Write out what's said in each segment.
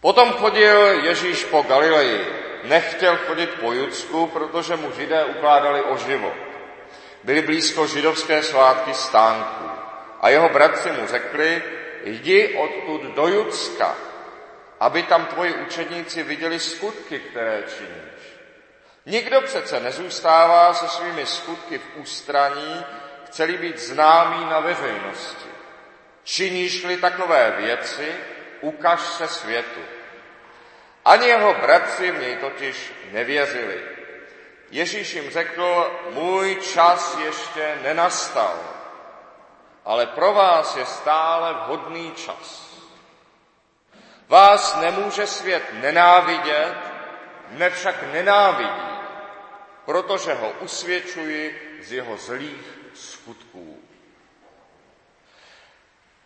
Potom chodil Ježíš po Galileji. Nechtěl chodit po Judsku, protože mu židé ukládali o život. Byly blízko židovské svátky stánků. A jeho bratři mu řekli, jdi odtud do Judska, aby tam tvoji učedníci viděli skutky, které činíš. Nikdo přece nezůstává se svými skutky v ústraní, chceli být známý na veřejnosti. Činíš-li takové věci, ukaž se světu. Ani jeho bratři v něj totiž nevěřili. Ježíš jim řekl, můj čas ještě nenastal, ale pro vás je stále vhodný čas. Vás nemůže svět nenávidět, mne však nenávidí, protože ho usvědčuji z jeho zlých skutků.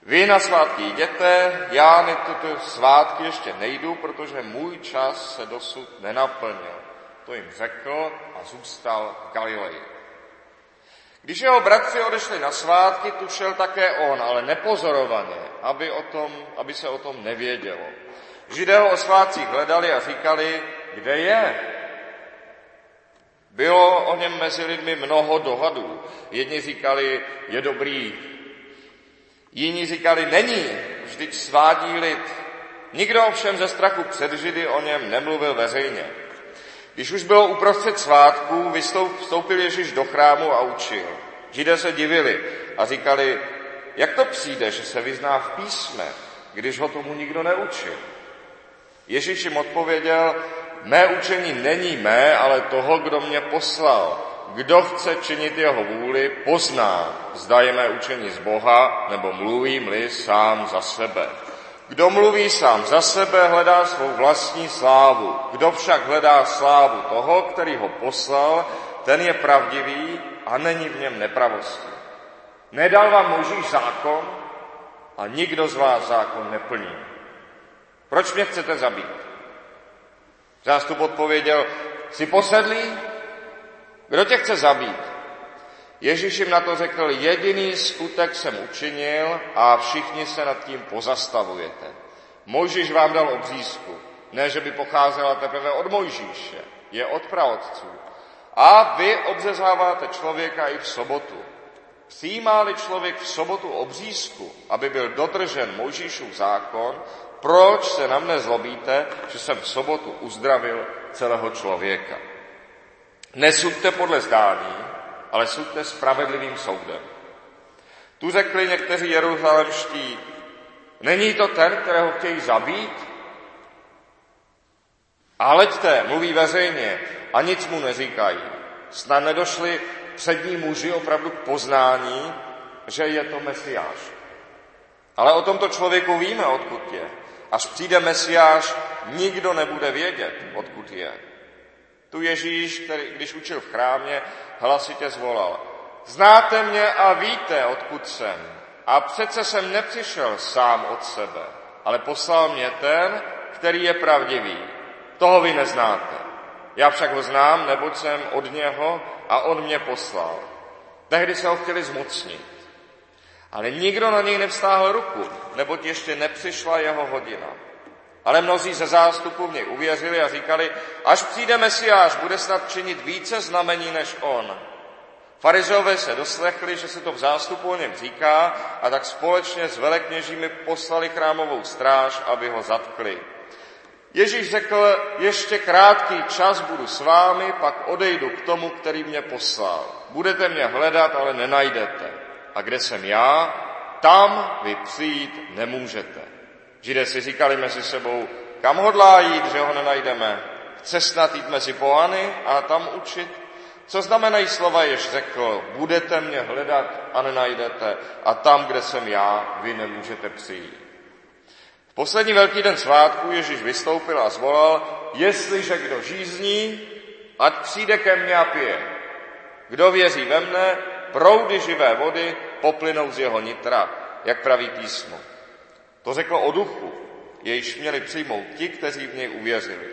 Vy na svátky jděte, já na tyto svátky ještě nejdu, protože můj čas se dosud nenaplnil. To jim řekl a zůstal v Galileji. Když jeho bratři odešli na svátky, tu šel také on, ale nepozorovaně, aby, o tom, aby se o tom nevědělo. Židé ho o svátcích hledali a říkali, kde je? Bylo o něm mezi lidmi mnoho dohadů. Jedni říkali, je dobrý Jiní říkali, není, vždyť svádí lid. Nikdo ovšem ze strachu před Židy o něm nemluvil veřejně. Když už bylo uprostřed svátků, vstoupil Ježíš do chrámu a učil. Židé se divili a říkali, jak to přijde, že se vyzná v písme, když ho tomu nikdo neučil. Ježíš jim odpověděl, mé učení není mé, ale toho, kdo mě poslal. Kdo chce činit jeho vůli, pozná, zda je mé učení z Boha, nebo mluvím-li sám za sebe. Kdo mluví sám za sebe, hledá svou vlastní slávu. Kdo však hledá slávu toho, který ho poslal, ten je pravdivý a není v něm nepravosti. Nedal vám Možíš zákon a nikdo z vás zákon neplní. Proč mě chcete zabít? Zástup odpověděl, jsi posedlý? Kdo tě chce zabít? Ježíš jim na to řekl, jediný skutek jsem učinil a všichni se nad tím pozastavujete. Mojžíš vám dal obřízku. Ne, že by pocházela teprve od Mojžíše, je od praotců. A vy obřezáváte člověka i v sobotu. Přijímá-li člověk v sobotu obřízku, aby byl dodržen Mojžíšův zákon, proč se na mne zlobíte, že jsem v sobotu uzdravil celého člověka? Nesuďte podle zdání, ale suďte spravedlivým soudem. Tu řekli někteří jeruzalemští, není to ten, kterého chtějí zabít? A leďte, mluví veřejně a nic mu neříkají. Snad nedošli přední muži opravdu k poznání, že je to Mesiáš. Ale o tomto člověku víme, odkud je. Až přijde Mesiáš, nikdo nebude vědět, odkud je. Tu Ježíš, který, když učil v chrámě, hlasitě zvolal. Znáte mě a víte, odkud jsem. A přece jsem nepřišel sám od sebe, ale poslal mě ten, který je pravdivý. Toho vy neznáte. Já však ho znám, neboť jsem od něho a on mě poslal. Tehdy se ho chtěli zmocnit. Ale nikdo na něj nevstáhl ruku, neboť ještě nepřišla jeho hodina. Ale mnozí ze zástupu v něj uvěřili a říkali, až přijde Mesiáš, bude snad činit více znamení než on. Farizové se doslechli, že se to v zástupu o něm říká a tak společně s velekněžími poslali chrámovou stráž, aby ho zatkli. Ježíš řekl, ještě krátký čas budu s vámi, pak odejdu k tomu, který mě poslal. Budete mě hledat, ale nenajdete. A kde jsem já, tam vy přijít nemůžete. Židé si říkali mezi sebou, kam hodlá jít, že ho nenajdeme? Chce snad jít mezi poany a tam učit? Co znamenají slova, jež řekl, budete mě hledat a nenajdete a tam, kde jsem já, vy nemůžete přijít. V poslední velký den svátku Ježíš vystoupil a zvolal, jestliže kdo žízní, ať přijde ke mně a pije. Kdo věří ve mne, proudy živé vody poplynou z jeho nitra, jak praví písmo. To řekl o duchu, jejíž měli přijmout ti, kteří v něj uvěřili.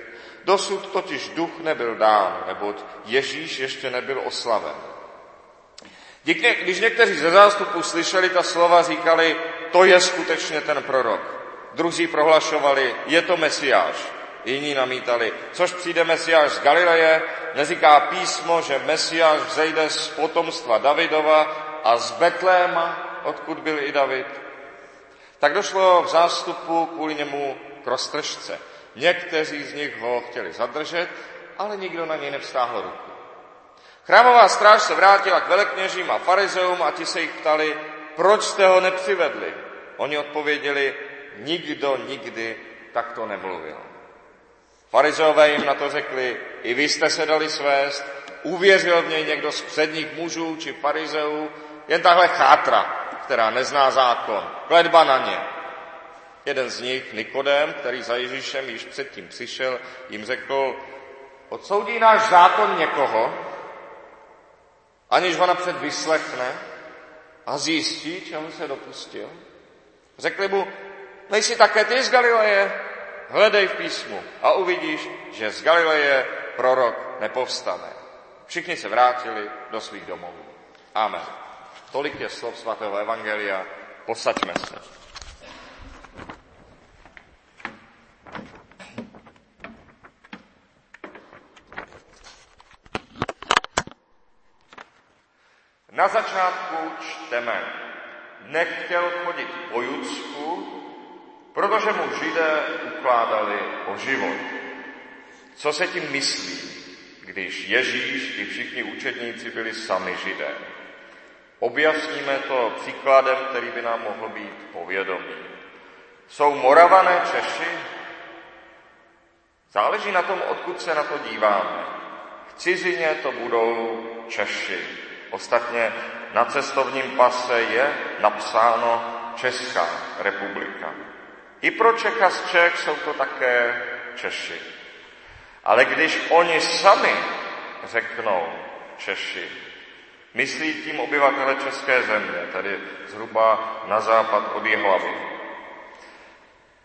Dosud totiž duch nebyl dán, neboť Ježíš ještě nebyl oslaven. Když někteří ze zástupu slyšeli ta slova, říkali, to je skutečně ten prorok. Druzí prohlašovali, je to Mesiáš. Jiní namítali, což přijde Mesiáš z Galileje, neříká písmo, že Mesiáš vzejde z potomstva Davidova a z Betléma, odkud byl i David. Tak došlo v zástupu kvůli němu k roztržce. Někteří z nich ho chtěli zadržet, ale nikdo na něj nevstáhl ruku. Chrámová stráž se vrátila k velekněžím a farizeům a ti se jich ptali, proč jste ho nepřivedli. Oni odpověděli, nikdo nikdy takto nemluvil. Farizeové jim na to řekli, i vy jste se dali svést, uvěřil v něj někdo z předních mužů či farizeů, jen tahle chátra, která nezná zákon, kledba na ně. Jeden z nich, Nikodem, který za Ježíšem již předtím přišel, jim řekl, odsoudí náš zákon někoho, aniž ho napřed vyslechne a zjistí, čemu se dopustil. Řekli mu, nejsi také ty z Galileje? Hledej v písmu a uvidíš, že z Galileje prorok nepovstane. Všichni se vrátili do svých domovů. Amen. Tolik je slov svatého Evangelia. Posaďme se. Na začátku čteme, nechtěl chodit po Judsku, protože mu židé ukládali o život. Co se tím myslí, když Ježíš i všichni učedníci byli sami židé? Objasníme to příkladem, který by nám mohl být povědomý. Jsou moravané Češi? Záleží na tom, odkud se na to díváme. V cizině to budou Češi. Ostatně na cestovním pase je napsáno Česká republika. I pro Čecha z Čech jsou to také Češi. Ale když oni sami řeknou Češi, myslí tím obyvatele České země, tedy zhruba na západ od Jihlavy.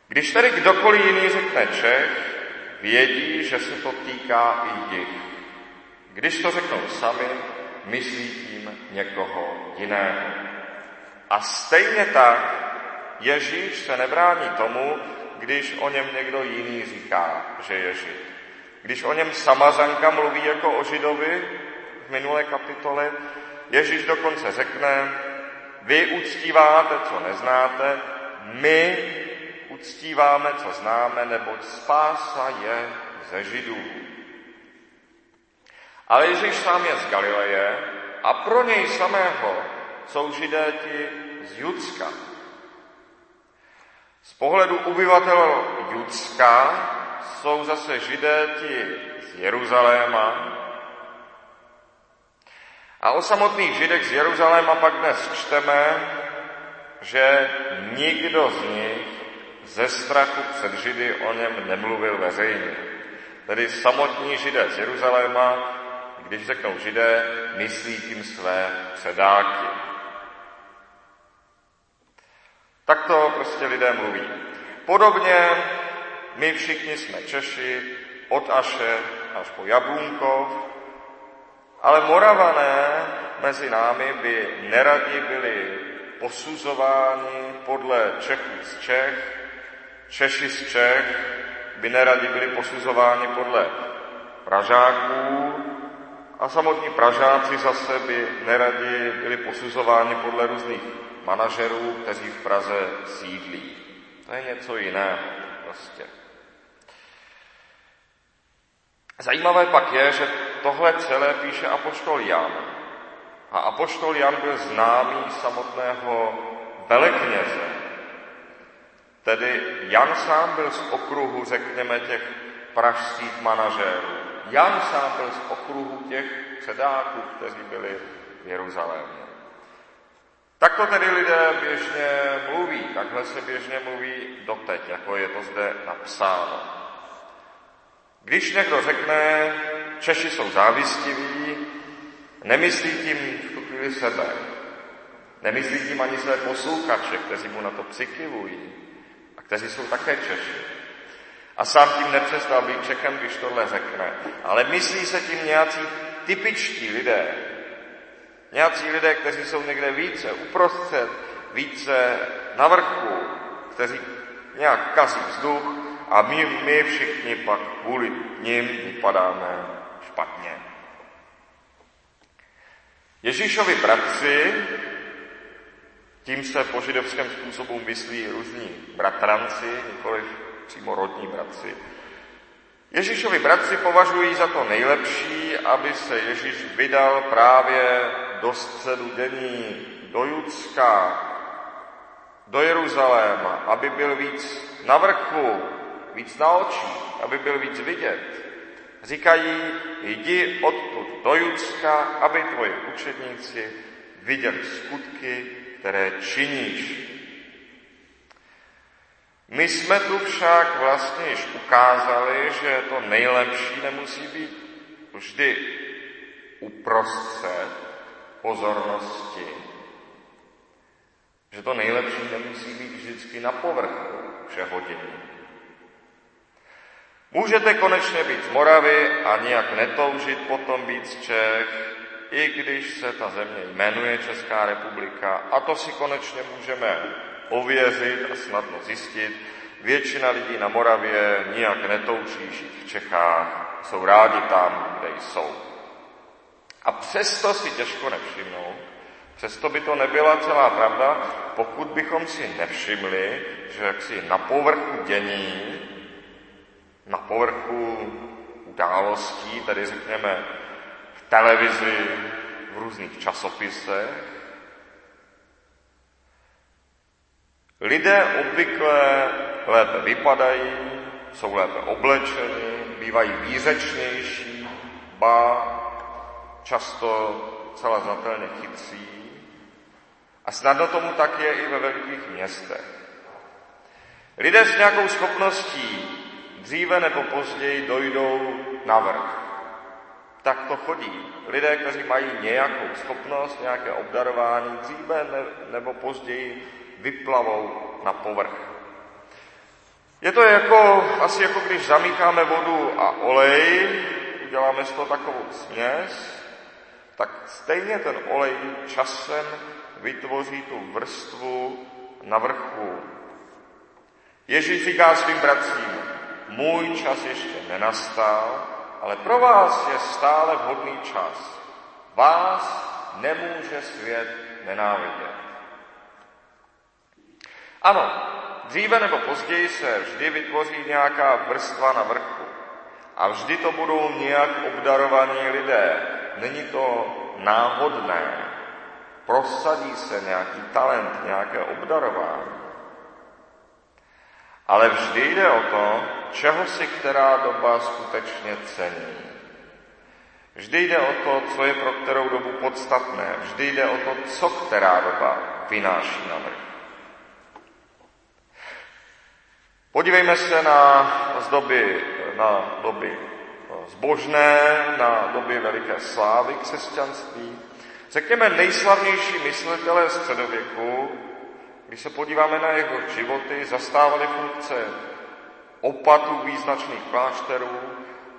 Když tedy kdokoliv jiný řekne Čech, vědí, že se to týká i jich. Když to řeknou sami, myslí tím někoho jiného. A stejně tak Ježíš se nebrání tomu, když o něm někdo jiný říká, že je žid. Když o něm Samařanka mluví jako o židovi v minulé kapitole, Ježíš dokonce řekne, vy uctíváte, co neznáte, my uctíváme, co známe, neboť spása je ze židů. Ale Ježíš sám je z Galileje a pro něj samého jsou židé ti z Judska. Z pohledu obyvatel Judska jsou zase židé ti z Jeruzaléma. A o samotných židech z Jeruzaléma pak dnes čteme, že nikdo z nich ze strachu před židy o něm nemluvil veřejně. Tedy samotní židé z Jeruzaléma, když řeknou židé, myslí tím své předáky. Tak to prostě lidé mluví. Podobně my všichni jsme Češi, od Aše až po Jabůnkov, ale Moravané mezi námi by neradi byli posuzováni podle Čechů z Čech, Češi z Čech by neradi byli posuzováni podle Pražáků a samotní Pražáci zase by neradi byli posuzováni podle různých manažerů, kteří v Praze sídlí. To je něco jiného prostě. Zajímavé pak je, že tohle celé píše apoštol Jan. A apoštol Jan byl známý samotného velekněze. Tedy Jan sám byl z okruhu, řekněme, těch pražských manažérů. Jan sám byl z okruhu těch předáků, kteří byli v Jeruzalémě. Tak to tedy lidé běžně mluví, takhle se běžně mluví doteď, jako je to zde napsáno. Když někdo řekne, Češi jsou závistiví, nemyslí tím v tu chvíli sebe. Nemyslí tím ani své posluchače, kteří mu na to přikivují a kteří jsou také Češi. A sám tím nepřestal být Čechem, když tohle řekne. Ale myslí se tím nějací typičtí lidé, Nějací lidé, kteří jsou někde více uprostřed, více na vrchu, kteří nějak kazí vzduch a my, my všichni pak kvůli ním vypadáme špatně. Ježíšovi bratři, tím se po židovském způsobu myslí různí bratranci, nikoli přímo rodní bratři. Ježíšovi bratři považují za to nejlepší, aby se Ježíš vydal právě do středu denní, do Judska, do Jeruzaléma, aby byl víc na vrchu, víc na očí, aby byl víc vidět. Říkají, jdi odtud do Judska, aby tvoji učedníci viděli skutky, které činíš. My jsme tu však vlastně již ukázali, že to nejlepší nemusí být vždy uprostřed pozornosti. Že to nejlepší nemusí být vždycky na povrchu všeho dění. Můžete konečně být z Moravy a nijak netoužit potom být z Čech, i když se ta země jmenuje Česká republika. A to si konečně můžeme ověřit a snadno zjistit. Většina lidí na Moravě nijak netouží žít v Čechách, jsou rádi tam, kde jsou. A přesto si těžko nevšimnout, přesto by to nebyla celá pravda, pokud bychom si nevšimli, že jaksi na povrchu dění na povrchu událostí, tedy řekněme v televizi, v různých časopisech. Lidé obvykle lépe vypadají, jsou lépe oblečeni, bývají výřečnější, ba často celá znatelně chytří. A snadno tomu tak je i ve velikých městech. Lidé s nějakou schopností dříve nebo později dojdou na vrch. Tak to chodí. Lidé, kteří mají nějakou schopnost, nějaké obdarování, dříve nebo později vyplavou na povrch. Je to jako, asi jako když zamícháme vodu a olej, uděláme z toho takovou směs, tak stejně ten olej časem vytvoří tu vrstvu na vrchu. Ježíš říká svým bratřím, můj čas ještě nenastal, ale pro vás je stále vhodný čas. Vás nemůže svět nenávidět. Ano, dříve nebo později se vždy vytvoří nějaká vrstva na vrchu. A vždy to budou nějak obdarovaní lidé. Není to náhodné. Prosadí se nějaký talent, nějaké obdarování. Ale vždy jde o to, čeho si která doba skutečně cení. Vždy jde o to, co je pro kterou dobu podstatné. Vždy jde o to, co která doba vynáší na vrch. Podívejme se na doby, na doby zbožné, na doby veliké slávy křesťanství. Řekněme, nejslavnější myslitelé středověku když se podíváme na jeho životy, zastávali funkce opatů význačných klášterů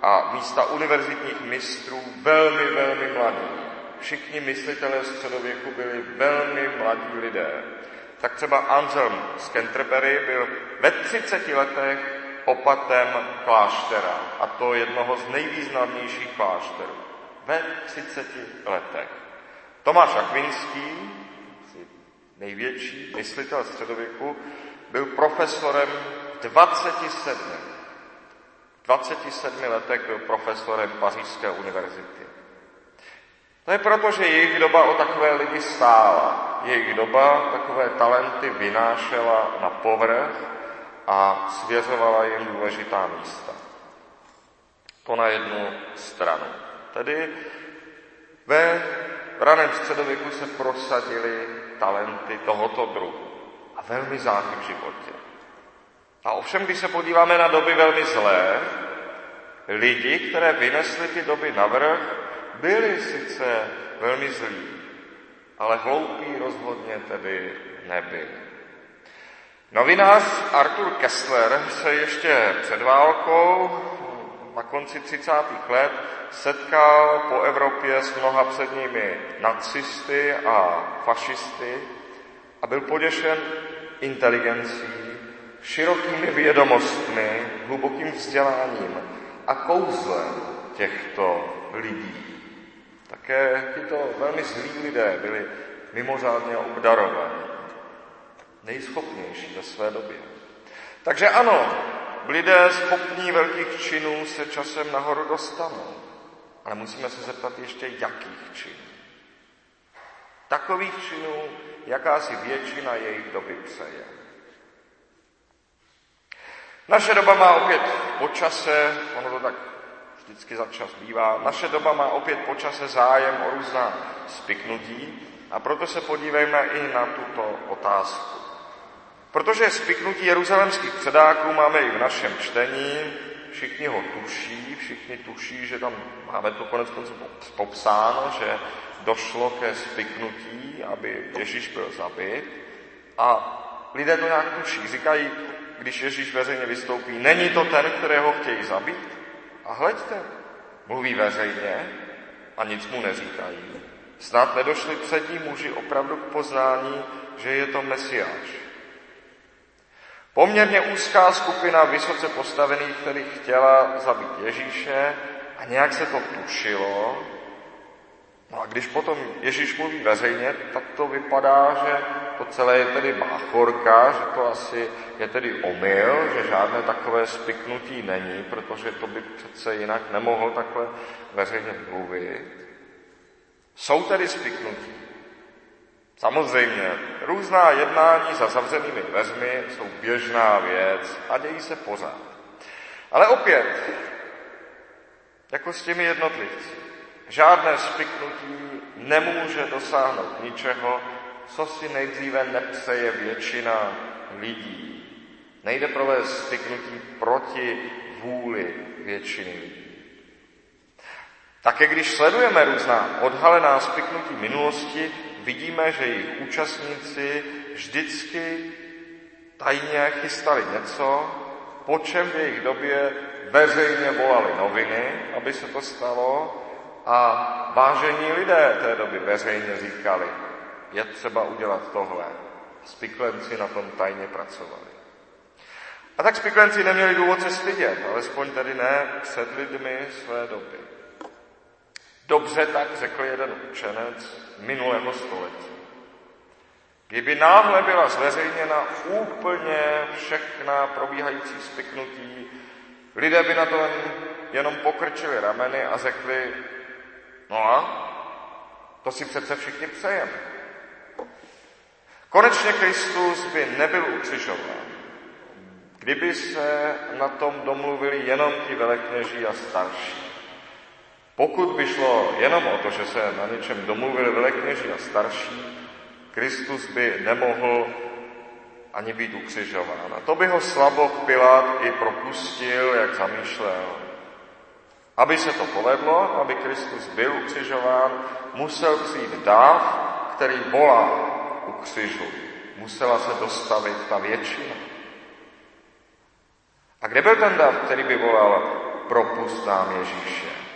a místa univerzitních mistrů velmi, velmi mladí. Všichni myslitelé středověku byli velmi mladí lidé. Tak třeba Anselm z Canterbury byl ve 30 letech opatem kláštera, a to jednoho z nejvýznamnějších klášterů. Ve 30 letech. Tomáš Akvinský, největší myslitel středověku, byl profesorem 27. 27 letech byl profesorem Pařížské univerzity. To je proto, že jejich doba o takové lidi stála. Jejich doba takové talenty vynášela na povrch a svěřovala jim důležitá místa. To na jednu stranu. Tedy ve raném středověku se prosadili talenty tohoto druhu a velmi záhy v životě. A ovšem, když se podíváme na doby velmi zlé, lidi, které vynesli ty doby navrh, byli sice velmi zlí, ale hloupí rozhodně tedy nebyli. Novinář Arthur Kessler se ještě před válkou konci 30. let setkal po Evropě s mnoha předními nacisty a fašisty a byl poděšen inteligencí, širokými vědomostmi, hlubokým vzděláním a kouzlem těchto lidí. Také tyto velmi zlí lidé byli mimořádně obdarovaní, nejschopnější ve své době. Takže ano, lidé schopní velkých činů se časem nahoru dostanou, ale musíme se zeptat ještě, jakých činů. Takových činů, jaká si většina jejich doby přeje. Naše doba má opět počase, ono to tak vždycky za čas bývá, naše doba má opět počase zájem o různá spiknutí a proto se podívejme i na tuto otázku. Protože spiknutí jeruzalemských předáků máme i v našem čtení, všichni ho tuší, všichni tuší, že tam máme to konec konců popsáno, že došlo ke spiknutí, aby Ježíš byl zabit. A lidé to nějak tuší. Říkají, když Ježíš veřejně vystoupí, není to ten, kterého chtějí zabít? A hleďte, mluví veřejně a nic mu neříkají. Snad nedošli přední muži opravdu k poznání, že je to Mesiáš. Poměrně úzká skupina vysoce postavených, který chtěla zabít Ježíše a nějak se to tušilo. No a když potom Ježíš mluví veřejně, tak to vypadá, že to celé je tedy báchorka, že to asi je tedy omyl, že žádné takové spiknutí není, protože to by přece jinak nemohl takhle veřejně mluvit. Jsou tedy spiknutí. Samozřejmě, různá jednání za zavřenými dveřmi jsou běžná věc a dějí se pořád. Ale opět, jako s těmi jednotlivci, žádné spiknutí nemůže dosáhnout ničeho, co si nejdříve nepřeje většina lidí. Nejde provést spiknutí proti vůli většiny lidí. Také když sledujeme různá odhalená spiknutí minulosti, vidíme, že jejich účastníci vždycky tajně chystali něco, po čem v jejich době veřejně volali noviny, aby se to stalo, a vážení lidé té doby veřejně říkali, je třeba udělat tohle. Spiklenci na tom tajně pracovali. A tak spiklenci neměli důvod se stydět, alespoň tedy ne před lidmi své doby. Dobře tak řekl jeden učenec minulého století. Kdyby náhle byla zveřejněna úplně všechna probíhající spiknutí, lidé by na to jenom pokrčili rameny a řekli, no a to si přece všichni přejeme. Konečně Kristus by nebyl ukřižován, kdyby se na tom domluvili jenom ti velekněží a starší. Pokud by šlo jenom o to, že se na něčem domluvili velekněží a starší, Kristus by nemohl ani být ukřižován. A to by ho slabo Pilát i propustil, jak zamýšlel. Aby se to povedlo, aby Kristus byl ukřižován, musel přijít dáv, který volá u křižu. Musela se dostavit ta většina. A kde byl ten dáv, který by volal propust nám Ježíše?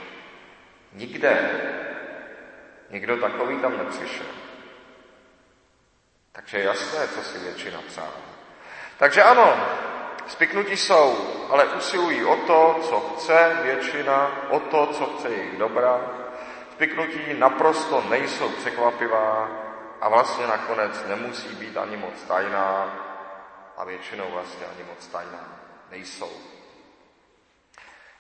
Nikde. Nikdo takový tam nepřišel. Takže je jasné, co si většina přála. Takže ano, spiknutí jsou, ale usilují o to, co chce většina, o to, co chce jejich dobra. Spiknutí naprosto nejsou překvapivá a vlastně nakonec nemusí být ani moc tajná a většinou vlastně ani moc tajná nejsou.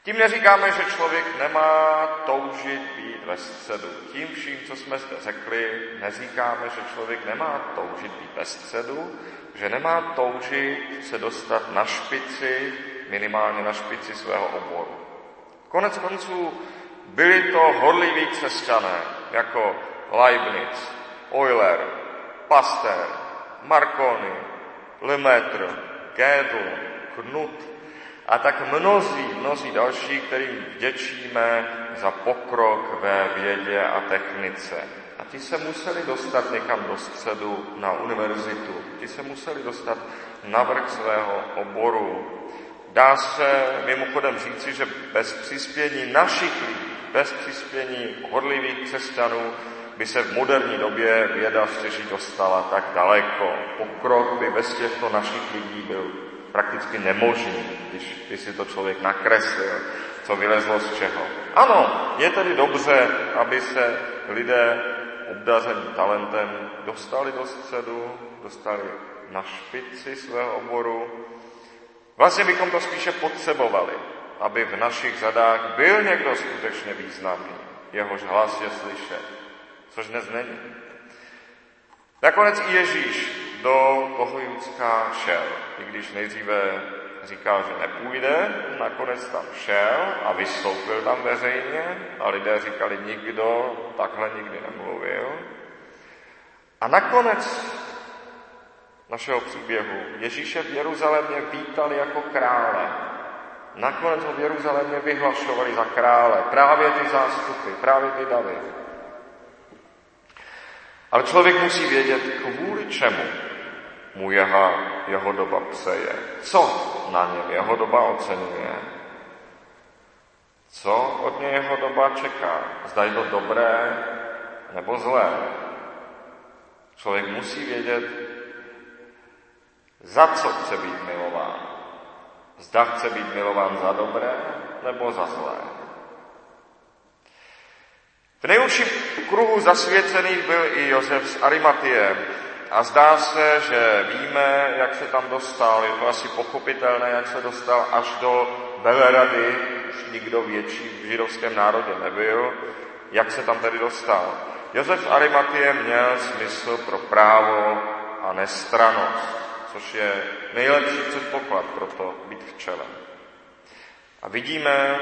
Tím neříkáme, že člověk nemá toužit být ve středu. Tím vším, co jsme zde řekli, neříkáme, že člověk nemá toužit být ve středu, že nemá toužit se dostat na špici, minimálně na špici svého oboru. Konec konců byli to horliví křesťané, jako Leibniz, Euler, Pasteur, Marconi, Lemaitre, Gödel, Knut, a tak mnozí, mnozí další, kterým vděčíme za pokrok ve vědě a technice. A ti se museli dostat někam do středu na univerzitu. Ti se museli dostat na vrch svého oboru. Dá se mimochodem říci, že bez přispění našich lidí, bez přispění horlivých křesťanů, by se v moderní době věda stěží dostala tak daleko. Pokrok by bez těchto našich lidí byl prakticky nemožný, když, když si to člověk nakreslil, co vylezlo z čeho. Ano, je tedy dobře, aby se lidé obdaření talentem dostali do středu, dostali na špici svého oboru. Vlastně bychom to spíše potřebovali, aby v našich zadách byl někdo skutečně významný, jehož hlas je slyšet, což dnes není. Nakonec i Ježíš do toho Judska šel, i když nejdříve říkal, že nepůjde, nakonec tam šel a vystoupil tam veřejně a lidé říkali, nikdo takhle nikdy nemluvil. A nakonec našeho příběhu Ježíše v Jeruzalémě vítali jako krále. Nakonec ho v Jeruzalémě vyhlašovali za krále. Právě ty zástupy, právě ty davy. Ale člověk musí vědět, kvůli čemu mu jeho, jeho doba přeje. Co na něm jeho doba ocenuje? Co od něj jeho doba čeká? Zda je to dobré nebo zlé? Člověk musí vědět, za co chce být milován. Zda chce být milován za dobré nebo za zlé. V nejúžším kruhu zasvěcených byl i Josef z Arimatie, a zdá se, že víme, jak se tam dostal. Je to asi pochopitelné, jak se dostal až do Belerady. Už nikdo větší v židovském národě nebyl. Jak se tam tedy dostal? Josef Arimatie měl smysl pro právo a nestranost, což je nejlepší předpoklad pro to být v čele. A vidíme,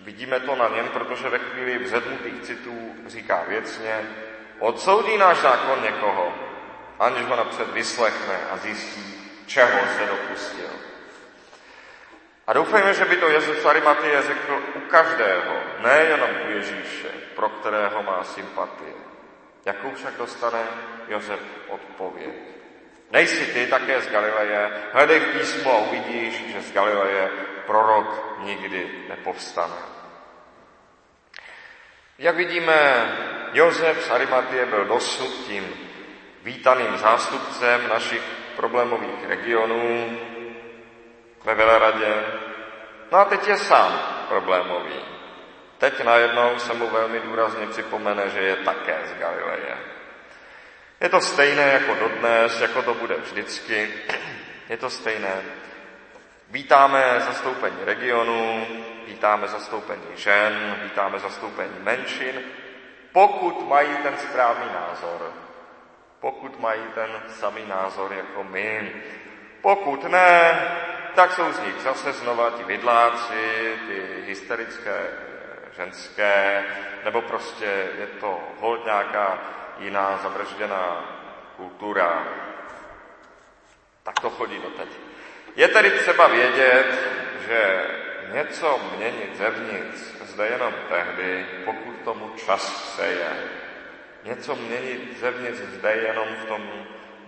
vidíme to na něm, protože ve chvíli vzedmutých citů říká věcně, Odsoudí náš zákon někoho, aniž ho napřed vyslechne a zjistí, čeho se dopustil. A doufejme, že by to Jezus Arimatie řekl u každého, nejenom u Ježíše, pro kterého má sympatie. Jakou však dostane Josef odpověď? Nejsi ty také z Galileje, hledej písmo a uvidíš, že z Galileje prorok nikdy nepovstane. Jak vidíme, Josef z Arimatie byl dosud tím vítaným zástupcem našich problémových regionů ve Veleradě. No a teď je sám problémový. Teď najednou se mu velmi důrazně připomene, že je také z Galileje. Je to stejné jako dodnes, jako to bude vždycky. Je to stejné. Vítáme zastoupení regionu, vítáme zastoupení žen, vítáme zastoupení menšin, pokud mají ten správný názor. Pokud mají ten samý názor jako my. Pokud ne, tak jsou z nich zase znova ti vidláci, ty hysterické ženské, nebo prostě je to hold nějaká jiná zabržděná kultura. Tak to chodí doteď. Je tedy třeba vědět, že něco měnit zevnitř zde jenom tehdy, pokud tomu čas přeje. Něco měnit zevnitř zde jenom v tom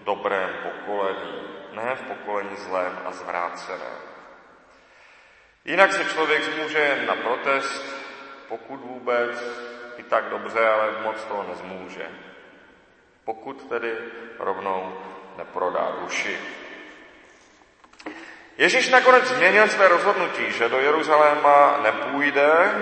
dobrém pokolení, ne v pokolení zlém a zvráceném. Jinak se člověk zmůže jen na protest, pokud vůbec, i tak dobře, ale moc toho nezmůže. Pokud tedy rovnou neprodá duši. Ježíš nakonec změnil své rozhodnutí, že do Jeruzaléma nepůjde,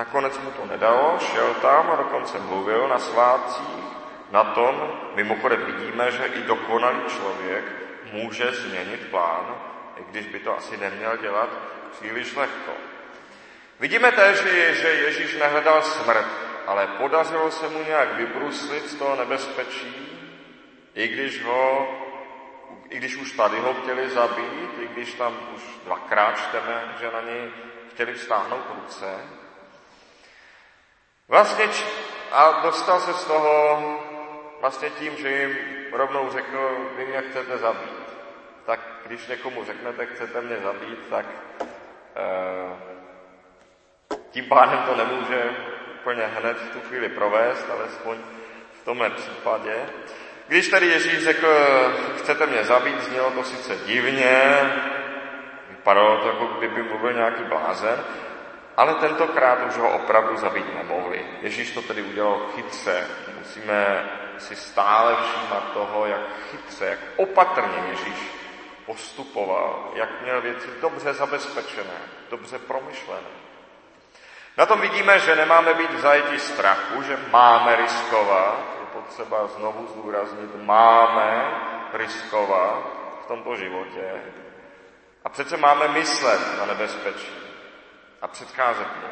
nakonec mu to nedalo, šel tam a dokonce mluvil na svátcích. Na tom mimochodem vidíme, že i dokonalý člověk může změnit plán, i když by to asi neměl dělat příliš lehko. Vidíme též, že Ježíš nehledal smrt, ale podařilo se mu nějak vybruslit z toho nebezpečí, i když ho i když už tady ho chtěli zabít, i když tam už dvakrát čteme, že na něj chtěli vstáhnout ruce. Vlastně a dostal se z toho vlastně tím, že jim rovnou řekl, vy mě chcete zabít. Tak když někomu řeknete, chcete mě zabít, tak e, tím pádem to nemůže úplně hned v tu chvíli provést, alespoň v tomhle případě. Když tady Ježíš řekl, chcete mě zabít, znělo to sice divně, vypadalo to, jako kdyby mluvil nějaký blázen, ale tentokrát už ho opravdu zabít nemohli. Ježíš to tedy udělal chytře. Musíme si stále všímat toho, jak chytře, jak opatrně Ježíš postupoval, jak měl věci dobře zabezpečené, dobře promyšlené. Na tom vidíme, že nemáme být v zajetí strachu, že máme riskovat, je potřeba znovu zdůraznit, máme riskovat v tomto životě. A přece máme myslet na nebezpečí a předcházet mu.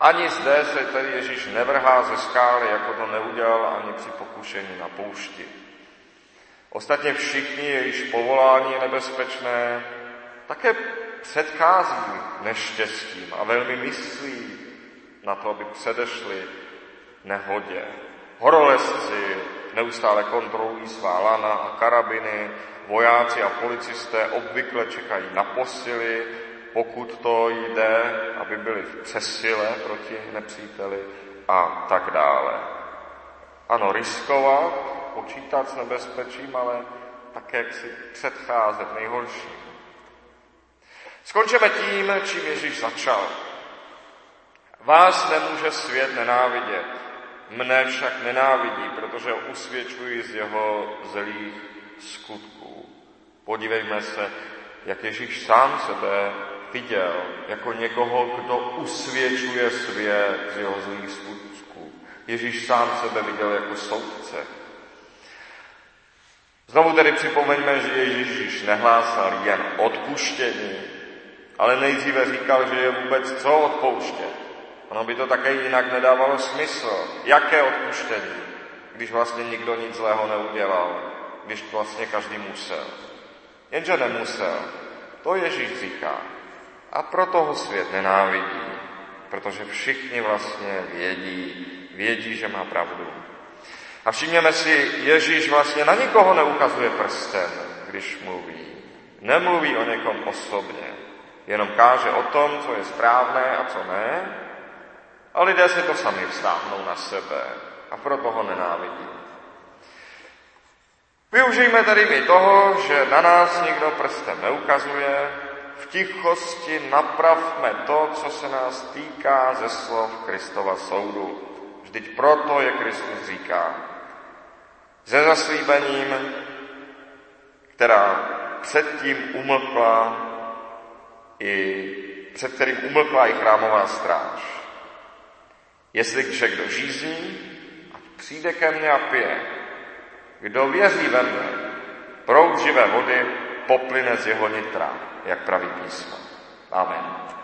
Ani zde se tedy Ježíš nevrhá ze skály, jako to neudělal ani při pokušení na poušti. Ostatně všichni, jejichž povolání je nebezpečné, také předchází neštěstím a velmi myslí na to, aby předešli nehodě. Horolezci neustále kontrolují svá lana a karabiny, vojáci a policisté obvykle čekají na posily, pokud to jde, aby byli v přesile proti nepříteli a tak dále. Ano, riskovat, počítat s nebezpečím, ale také si předcházet nejhorším. Skončíme tím, čím Ježíš začal. Vás nemůže svět nenávidět, mne však nenávidí, protože ho usvědčuji z jeho zlých skutků. Podívejme se, jak Ježíš sám sebe viděl jako někoho, kdo usvědčuje svět z jeho zlých skutků. Ježíš sám sebe viděl jako soudce. Znovu tedy připomeňme, že Ježíš nehlásal jen odpuštění, ale nejdříve říkal, že je vůbec co odpouštět. Ono by to také jinak nedávalo smysl. Jaké odpuštění, když vlastně nikdo nic zlého neudělal, když vlastně každý musel. Jenže nemusel. To Ježíš říká. A proto ho svět nenávidí, protože všichni vlastně vědí, vědí, že má pravdu. A všimněme si, Ježíš vlastně na nikoho neukazuje prstem, když mluví. Nemluví o někom osobně, jenom káže o tom, co je správné a co ne, a lidé si to sami vztáhnou na sebe a proto ho nenávidí. Využijme tedy my toho, že na nás nikdo prstem neukazuje, tichosti napravme to, co se nás týká ze slov Kristova soudu. Vždyť proto je Kristus říká. Se zaslíbením, která předtím umlkla i před kterým umlkla i chrámová stráž. Jestli kdo žízní, ať přijde ke mně a pije. Kdo věří ve mne, proud živé vody poplyne z jeho nitra jak praví písmo. Amen.